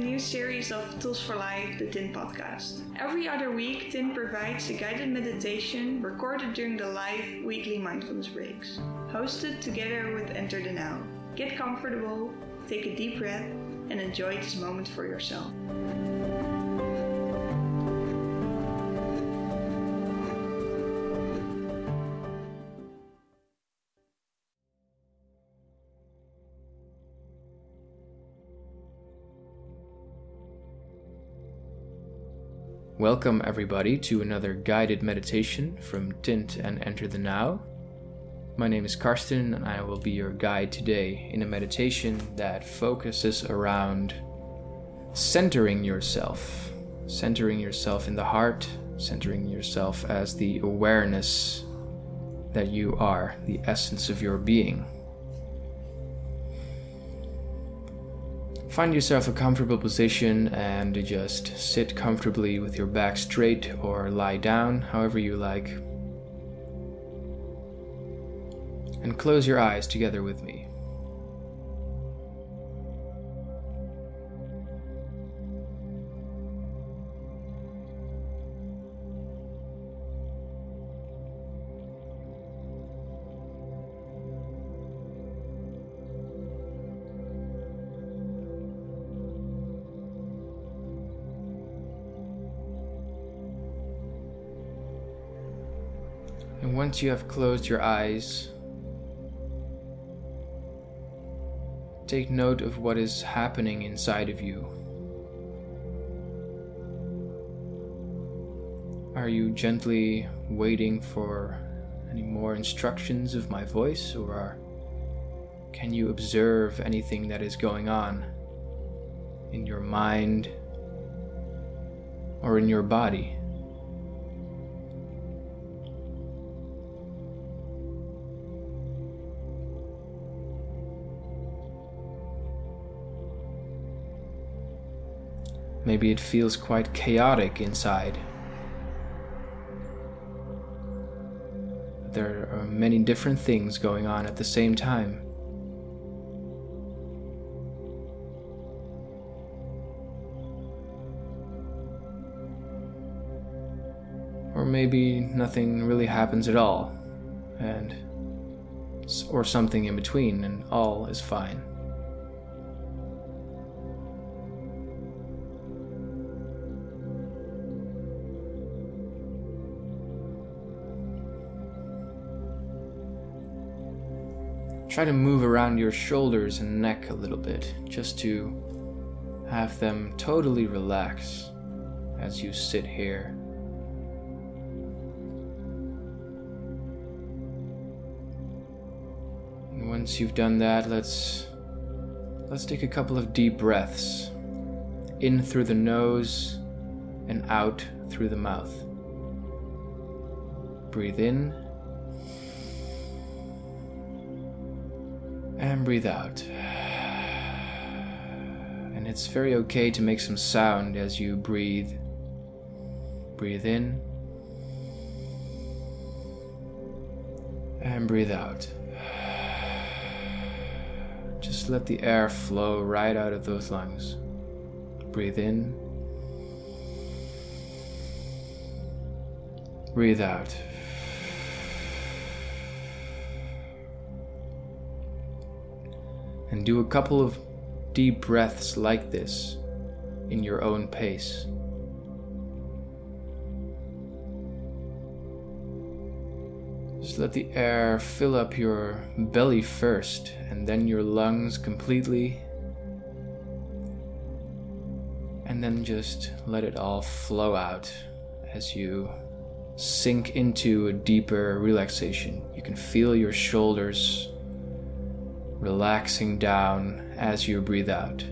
New series of Tools for Life, the Tint podcast. Every other week, Tint provides a guided meditation recorded during the live weekly mindfulness breaks, hosted together with Enter the Now. Get comfortable, take a deep breath, and enjoy this moment for yourself. Welcome, everybody, to another guided meditation from Tint and Enter the Now. My name is Karsten, and I will be your guide today in a meditation that focuses around centering yourself, centering yourself in the heart, centering yourself as the awareness that you are, the essence of your being. Find yourself a comfortable position and just sit comfortably with your back straight or lie down, however you like. And close your eyes together with me. Once you have closed your eyes, take note of what is happening inside of you. Are you gently waiting for any more instructions of my voice, or can you observe anything that is going on in your mind or in your body? Maybe it feels quite chaotic inside. There are many different things going on at the same time. Or maybe nothing really happens at all, and or something in between, and all is fine. Try to move around your shoulders and neck a little bit, just to have them totally relax as you sit here. And once you've done that, let's let's take a couple of deep breaths in through the nose and out through the mouth. Breathe in and breathe out. And it's very okay to make some sound as you breathe. Breathe in and breathe out. Just let the air flow right out of those lungs. Breathe in. Breathe out. And do a couple of deep breaths like this in your own pace. Just let the air fill up your belly first and then your lungs completely. And then just let it all flow out as you sink into a deeper relaxation. You can feel your shoulders relaxing down as you breathe out.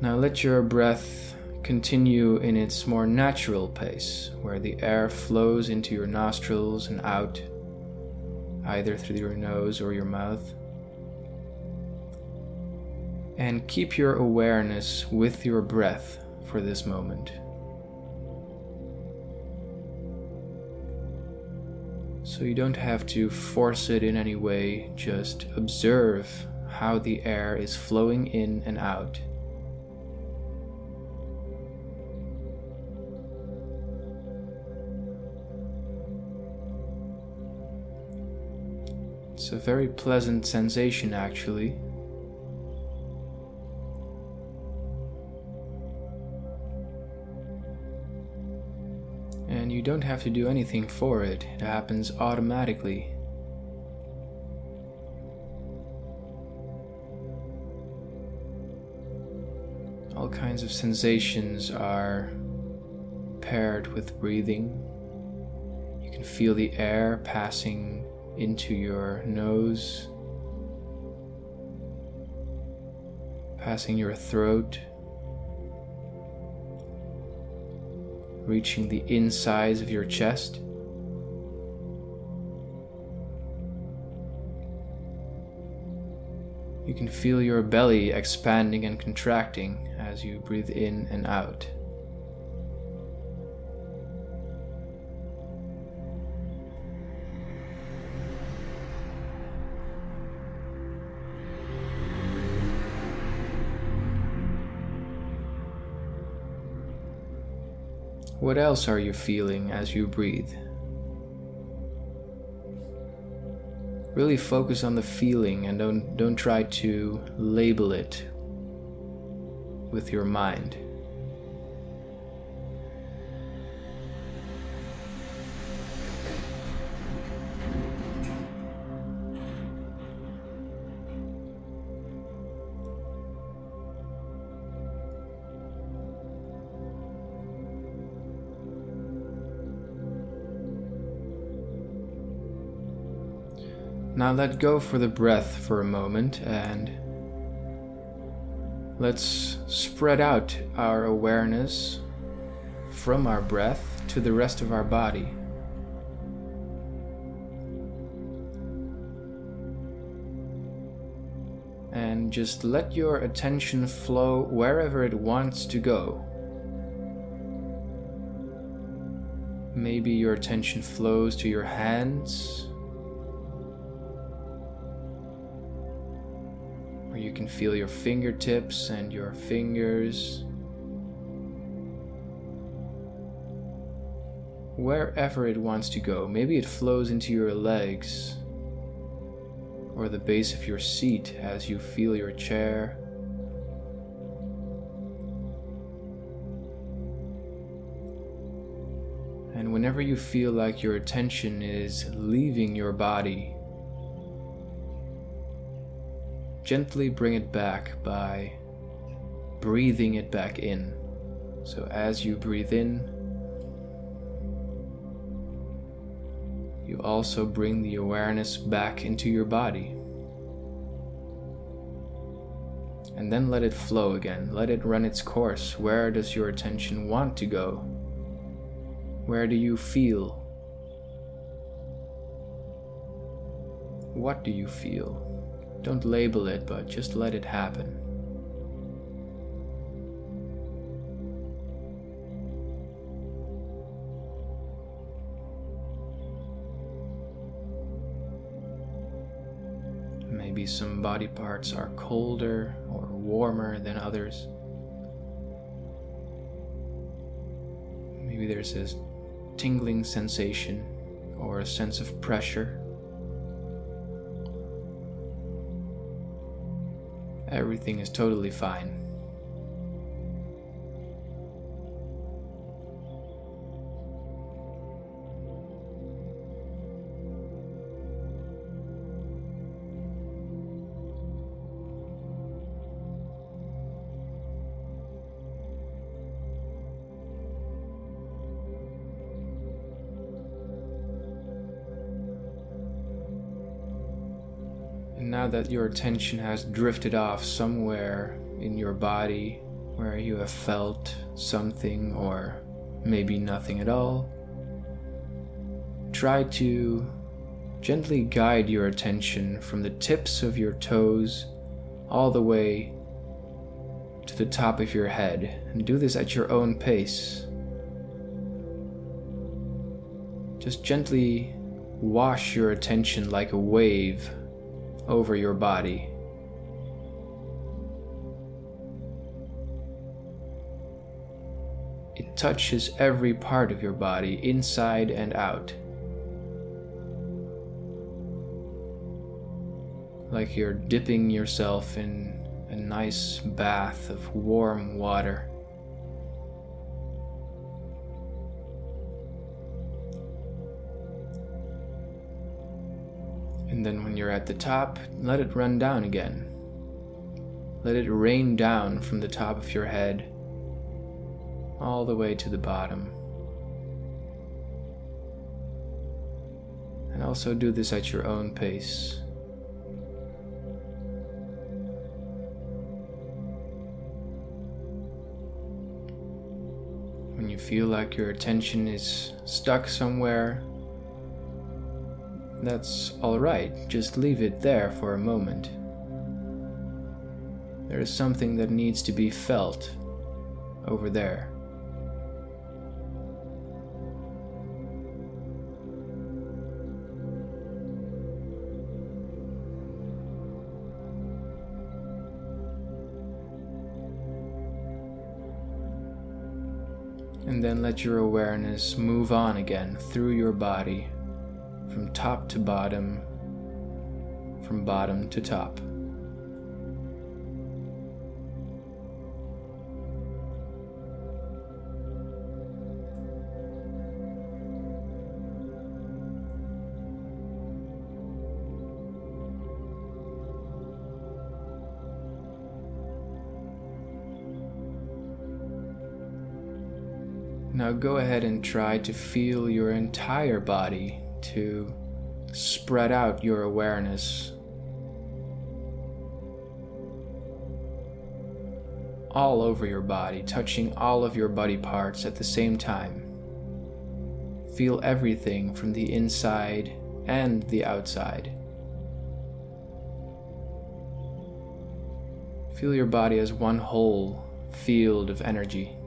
Now let your breath continue in its more natural pace, where the air flows into your nostrils and out, either through your nose or your mouth. And keep your awareness with your breath for this moment. So you don't have to force it in any way, just observe how the air is flowing in and out. It's a very pleasant sensation, actually. Don't have to do anything for it, it happens automatically. All kinds of sensations are paired with breathing. You can feel the air passing into your nose, passing your throat, reaching the insides of your chest. You can feel your belly expanding and contracting as you breathe in and out. What else are you feeling as you breathe? Really focus on the feeling and don't, don't try to label it with your mind. Now let go for the breath for a moment and let's spread out our awareness from our breath to the rest of our body. And just let your attention flow wherever it wants to go. Maybe your attention flows to your hands can feel your fingertips and your fingers. Wherever it wants to go, maybe it flows into your legs or the base of your seat as you feel your chair. And whenever you feel like your attention is leaving your body, gently bring it back by breathing it back in. So as you breathe in, you also bring the awareness back into your body. And then let it flow again. Let it run its course. Where does your attention want to go? Where do you feel? What do you feel? Don't label it, but just let it happen. Maybe some body parts are colder or warmer than others. Maybe there's a tingling sensation or a sense of pressure. Everything is totally fine. Now that your attention has drifted off somewhere in your body where you have felt something or maybe nothing at all, try to gently guide your attention from the tips of your toes all the way to the top of your head and do this at your own pace. Just gently wash your attention like a wave over your body. It touches every part of your body, inside and out. Like you're dipping yourself in a nice bath of warm water. And then when you're at the top, let it run down again. Let it rain down from the top of your head all the way to the bottom. And also do this at your own pace. When you feel like your attention is stuck somewhere, that's alright, just leave it there for a moment. There is something that needs to be felt over there. And then let your awareness move on again through your body, from top to bottom, from bottom to top. Now go ahead and try to feel your entire body to spread out your awareness all over your body, touching all of your body parts at the same time. Feel everything from the inside and the outside. Feel your body as one whole field of energy.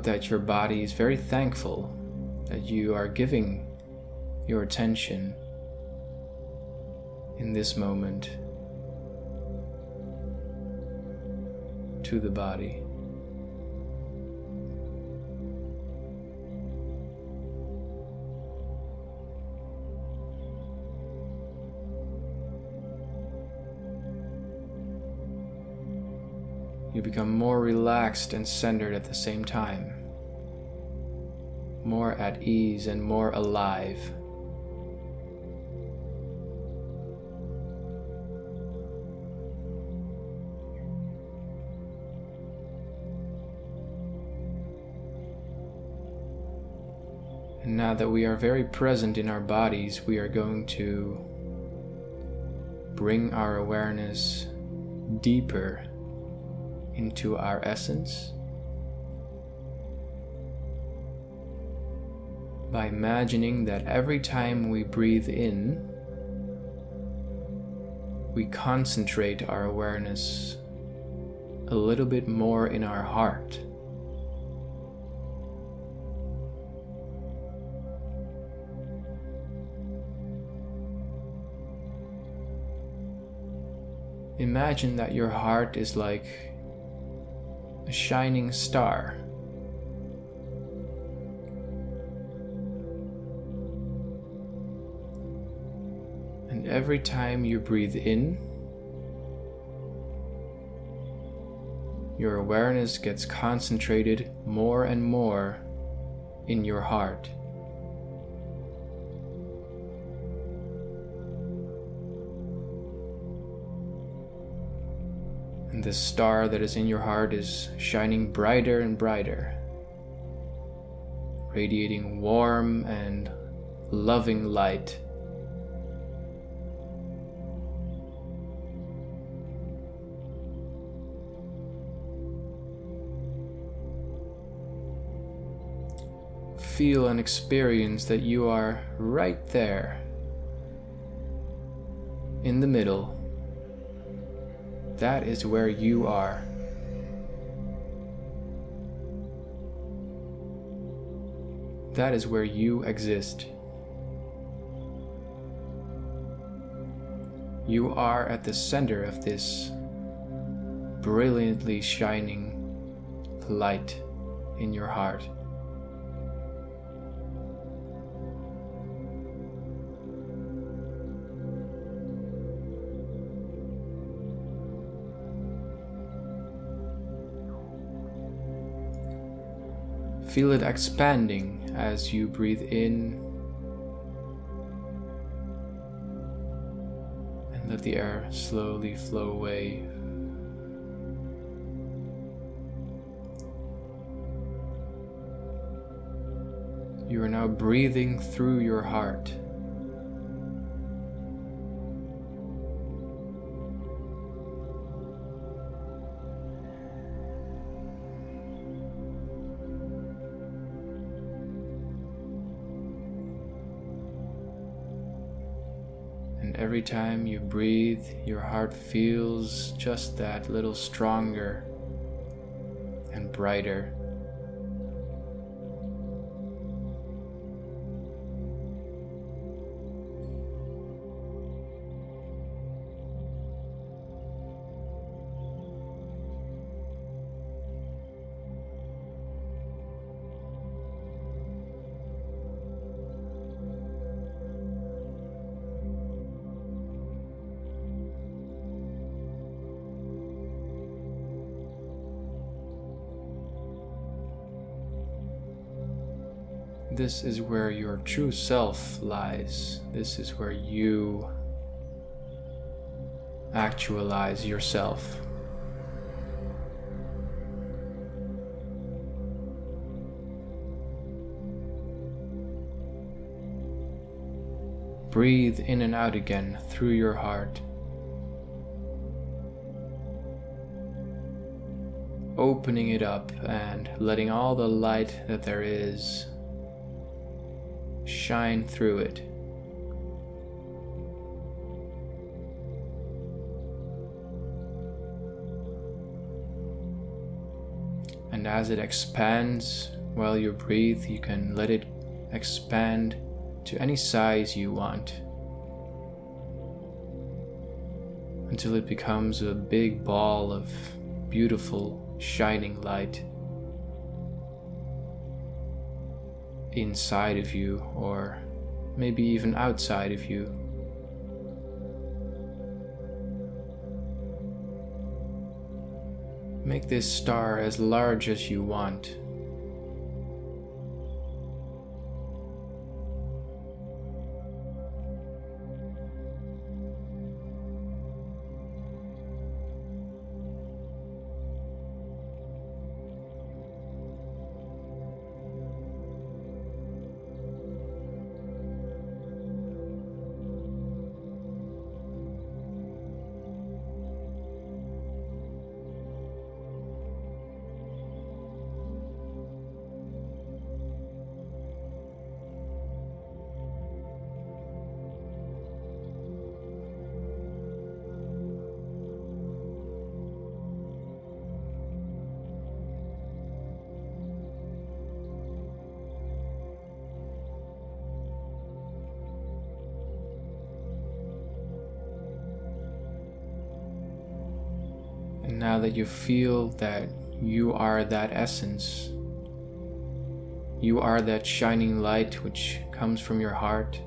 Note that your body is very thankful that you are giving your attention in this moment to the body. You become more relaxed and centered at the same time, more at ease and more alive. And now that we are very present in our bodies, we are going to bring our awareness deeper into our essence by imagining that every time we breathe in, we concentrate our awareness a little bit more in our heart. Imagine that your heart is like a shining star. Every time you breathe in, your awareness gets concentrated more and more in your heart. and the star that is in your heart is shining brighter and brighter, radiating warm and loving light. Feel and experience that you are right there in the middle. That is where you are. That is where you exist. You are at the center of this brilliantly shining light in your heart. Feel it expanding as you breathe in and let the air slowly flow away. You are now breathing through your heart. Every time you breathe, your heart feels just that little stronger and brighter. This is where your true self lies. This is where you actualize yourself. Breathe in and out again through your heart. Opening it up and letting all the light that there is shine through it. And as it expands while you breathe, you can let it expand to any size you want until it becomes a big ball of beautiful, shining light. Inside of you, or maybe even outside of you. Make this star as large as you want. Now that you feel that you are that essence, you are that shining light which comes from your heart,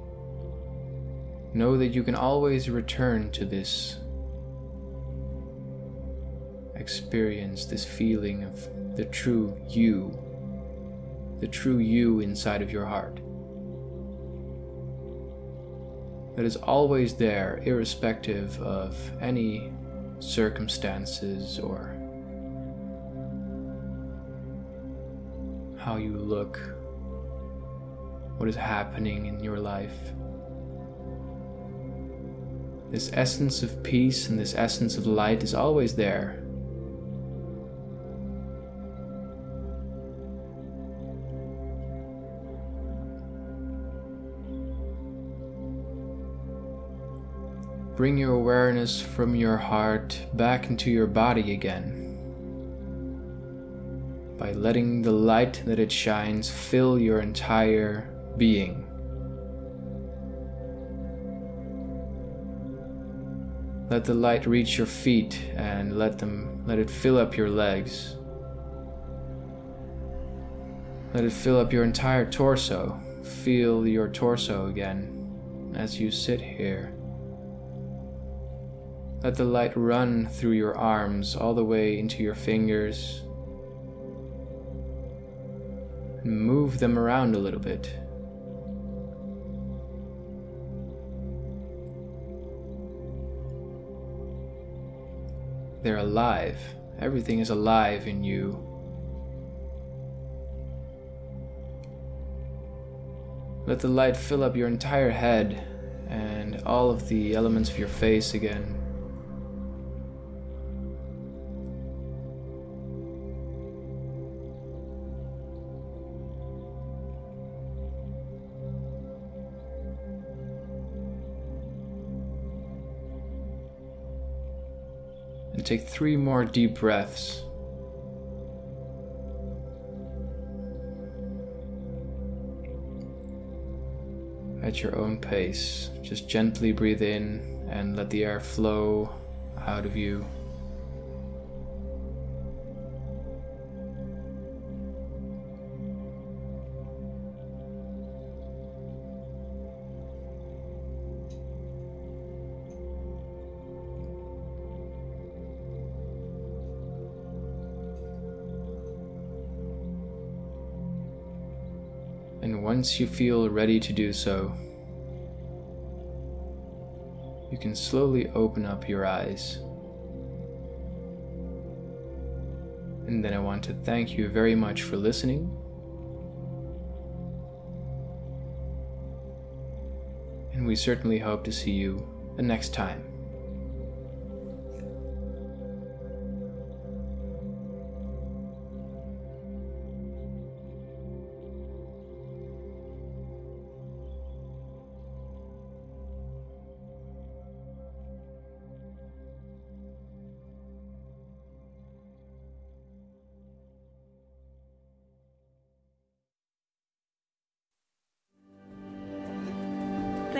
know that you can always return to this experience, this feeling of the true you, the true you inside of your heart. That is always there, irrespective of any circumstances or how you look, what is happening in your life. This essence of peace and this essence of light is always there. Bring your awareness from your heart back into your body again by letting the light that it shines fill your entire being. Let the light reach your feet and let them let it fill up your legs. Let it fill up your entire torso. Feel your torso again as you sit here. Let the light run through your arms all the way into your fingers. And move them around a little bit. They're alive. Everything is alive in you. Let the light fill up your entire head and all of the elements of your face again. Take three more deep breaths. At your own pace, just gently breathe in and let the air flow out of you. Once you feel ready to do so, you can slowly open up your eyes. And then I want to thank you very much for listening. And we certainly hope to see you the next time.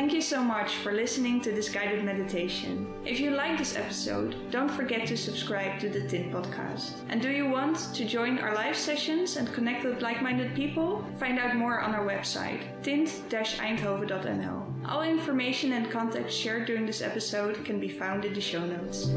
Thank you so much for listening to this guided meditation. If you like this episode, don't forget to subscribe to the Tint podcast. And do you want to join our live sessions and connect with like minded people? Find out more on our website, tint-eindhoven.nl. All information and contact shared during this episode can be found in the show notes.